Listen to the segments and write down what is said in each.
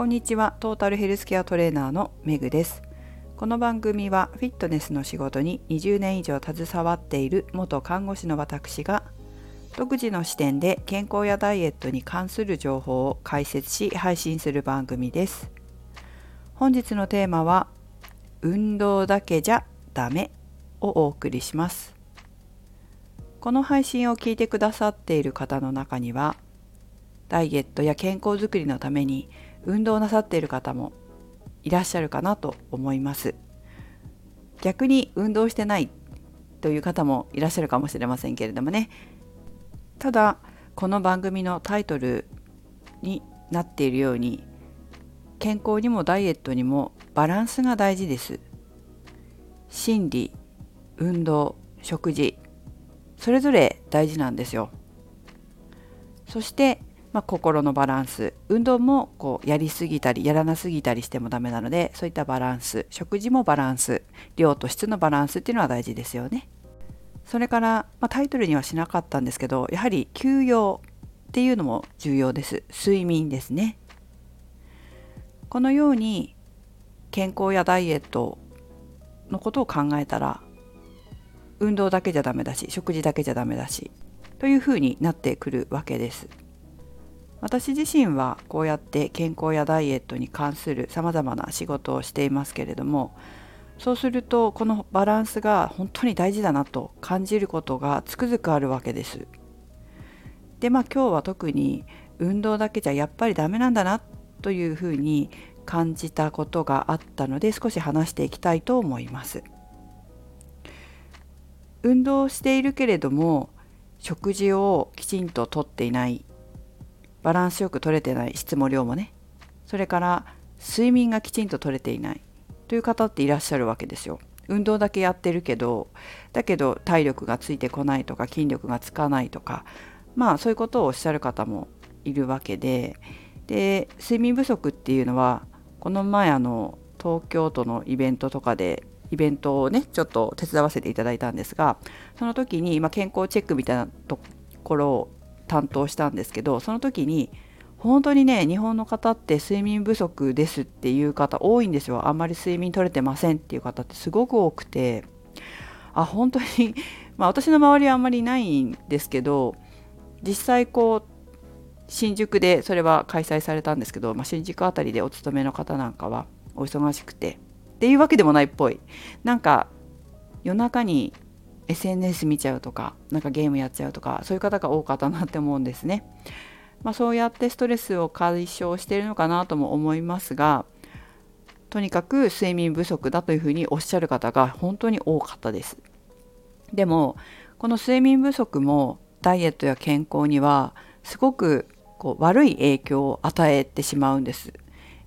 こんにちは。トータルヘルスケアトレーナーのメグです。この番組はフィットネスの仕事に20年以上携わっている元看護師の私が独自の視点で健康やダイエットに関する情報を解説し配信する番組です。本日のテーマは運動だけじゃダメをお送りします。この配信を聞いてくださっている方の中にはダイエットや健康づくりのために運動なさっている方もいらっしゃるかなと思います。逆に運動してないという方もいらっしゃるかもしれませんけれどもね。ただこの番組のタイトルになっているように健康にもダイエットにもバランスが大事です。心理運動食事それぞれ大事なんですよ。そしてまあ、心のバランス運動もこうやりすぎたりやらなすぎたりしてもダメなのでそういったバランス食事もバランス量と質のバランスっていうのは大事ですよね。それから、まあ、タイトルにはしなかったんですけどやはり休養っていうのも重要です睡眠ですね。このように健康やダイエットのことを考えたら運動だけじゃダメだし食事だけじゃダメだしというふうになってくるわけです。私自身はこうやって健康やダイエットに関するさまざまな仕事をしていますけれどもそうするとこのバランスが本当に大事だなと感じることがつくづくあるわけです。でまあ今日は特に運動だけじゃやっぱりダメなんだなというふうに感じたことがあったので少し話していきたいと思います。運動しているけれども食事をきちんととっていないバランスよく取れてない質も量もね。それから睡眠がきちんと取れていない。という方っていらっしゃるわけですよ。運動だけやってるけどだけど体力がついてこないとか筋力がつかないとかまあそういうことをおっしゃる方もいるわけで。で睡眠不足っていうのはこの前あの東京都のイベントとかでイベントをねちょっと手伝わせていただいたんですがその時に、まあ、健康チェックみたいなところを担当したんですけどその時に本当にね日本の方って睡眠不足ですっていう方多いんですよ。あんまり睡眠取れてませんっていう方ってすごく多くて。あ本当に まあ私の周りはあんまりないんですけど実際こう新宿でそれは開催されたんですけど、まあ、新宿あたりでお勤めの方なんかはお忙しくて。っていうわけでもないっぽい。なんか夜中に SNS 見ちゃうとかなんかゲームやっちゃうとかそういう方が多かったなって思うんですね。まあ、そうやってストレスを解消しているのかなとも思いますがとにかく睡眠不足だというふうにおっしゃる方が本当に多かったです。でもこの睡眠不足もダイエットや健康にはすごくこう悪い影響を与えてしまうんです。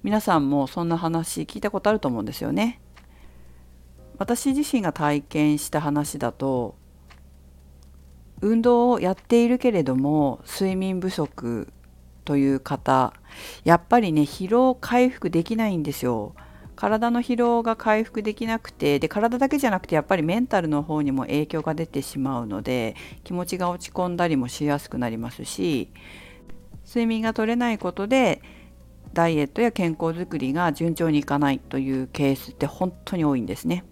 皆さんもそんな話聞いたことあると思うんですよね。私自身が体験した話だと運動をやっているけれども睡眠不足という方やっぱりね疲労回復できないんですよ。体の疲労が回復できなくてで体だけじゃなくてやっぱりメンタルの方にも影響が出てしまうので気持ちが落ち込んだりもしやすくなりますし睡眠が取れないことでダイエットや健康づくりが順調にいかないというケースって本当に多いんですね。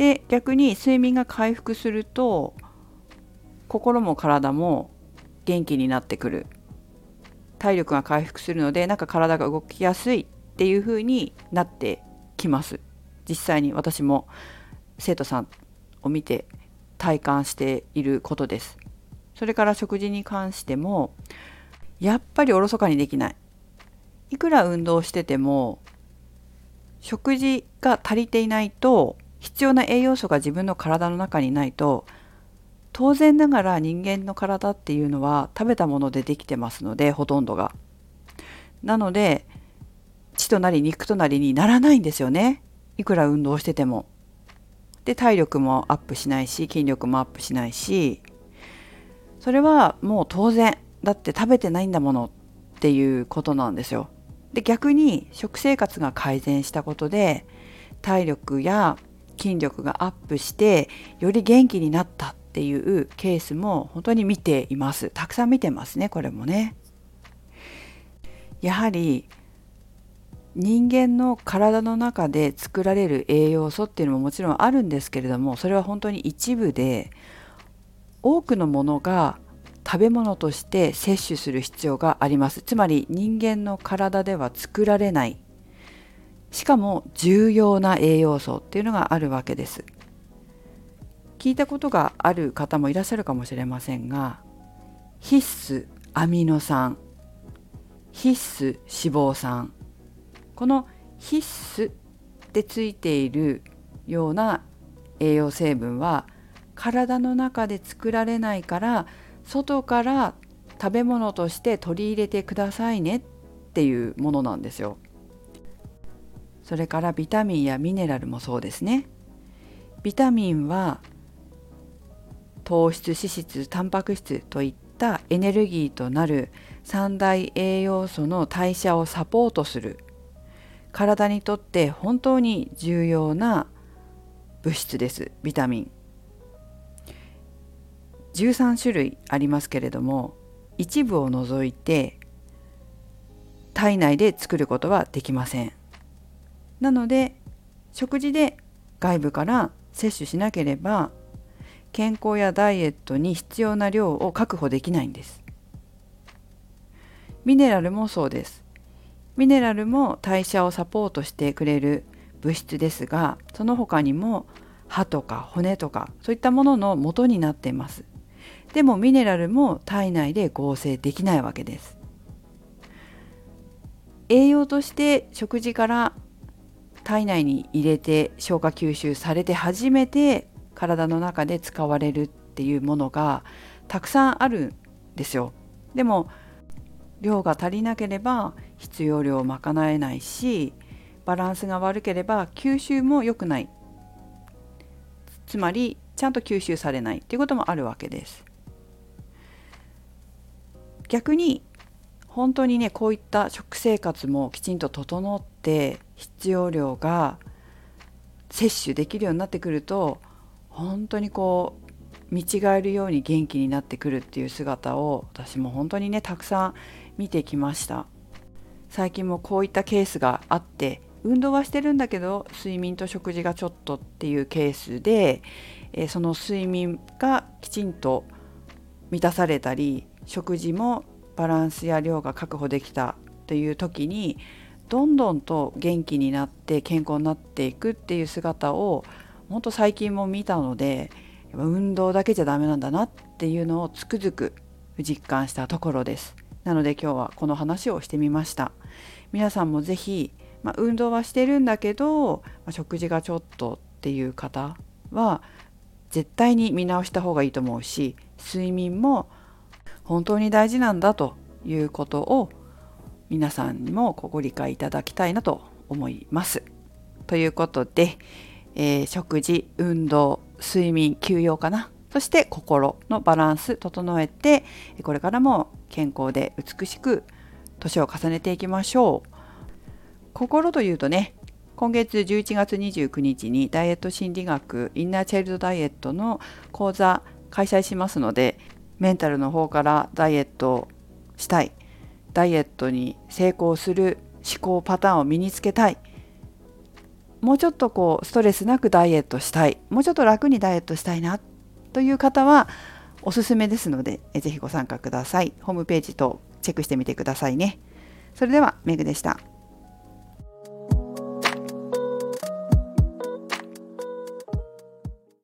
で逆に睡眠が回復すると心も体も元気になってくる。体力が回復するのでなんか体が動きやすいっていう風になってきます。実際に私も生徒さんを見て体感していることです。それから食事に関してもやっぱりおろそかにできない。いくら運動してても食事が足りていないと必要な栄養素が自分の体の中にないと当然ながら人間の体っていうのは食べたものでできてますのでほとんどが。なので血となり肉となりにならないんですよねいくら運動してても。で体力もアップしないし筋力もアップしないしそれはもう当然だって食べてないんだものっていうことなんですよ。で逆に食生活が改善したことで体力や筋力がアップしてより元気になったっていうケースも本当に見ています。たくさん見てますねこれもね。やはり人間の体の中で作られる栄養素っていうのももちろんあるんですけれどもそれは本当に一部で多くのものが食べ物として摂取する必要があります。つまり人間の体では作られないしかも重要な栄養素っていうのがあるわけです聞いたことがある方もいらっしゃるかもしれませんが必須アミノ酸必須脂肪酸この必須でついているような栄養成分は体の中で作られないから外から食べ物として取り入れてくださいねっていうものなんですよ。それからビタミンやミネラルもそうですね。ビタミンは糖質脂質タンパク質といったエネルギーとなる三大栄養素の代謝をサポートする。体にとって本当に重要な物質です。ビタミン。13種類ありますけれども一部を除いて体内で作ることはできません。なので食事で外部から摂取しなければ健康やダイエットに必要な量を確保できないんです。ミネラルもそうです。ミネラルも代謝をサポートしてくれる物質ですがその他にも歯とか骨とかそういったものの元になっています。でもミネラルも体内で合成できないわけです。栄養として食事から体内に入れて消化吸収されて初めて体の中で使われるっていうものがたくさんあるんですよ。でも量が足りなければ必要量を賄えないしバランスが悪ければ吸収も良くないつまりちゃんと吸収されないっていうこともあるわけです。逆に本当にねこういった食生活もきちんと整って必要量が摂取できるようになってくると本当にこう見違えるように元気になってくるっていう姿を私も本当にねたくさん見てきました。最近もこういったケースがあって運動はしてるんだけど睡眠と食事がちょっとっていうケースで、え、その睡眠がきちんと満たされたり食事もバランスや量が確保できたという時にどんどんと元気になって健康になっていくっていう姿を本当最近も見たので運動だけじゃダメなんだなっていうのをつくづく実感したところです。なので今日はこの話をしてみました。皆さんも是非、まあ、運動はしてるんだけど、まあ、食事がちょっとっていう方は絶対に見直した方がいいと思うし睡眠も本当に大事なんだということを皆さんにもご理解いただきたいなと思います。ということで、えー、食事運動睡眠休養かな。そして心のバランス整えてこれからも健康で美しく年を重ねていきましょう。心というとね今月11月29日にダイエット心理学インナーチャイルドダイエットの講座開催しますのでメンタルの方からダイエットしたい。ダイエットに成功する思考パターンを身につけたい。もうちょっとこうストレスなくダイエットしたい。もうちょっと楽にダイエットしたいなという方はおすすめですのでぜひご参加ください。ホームページとチェックしてみてくださいね。それではメグでした。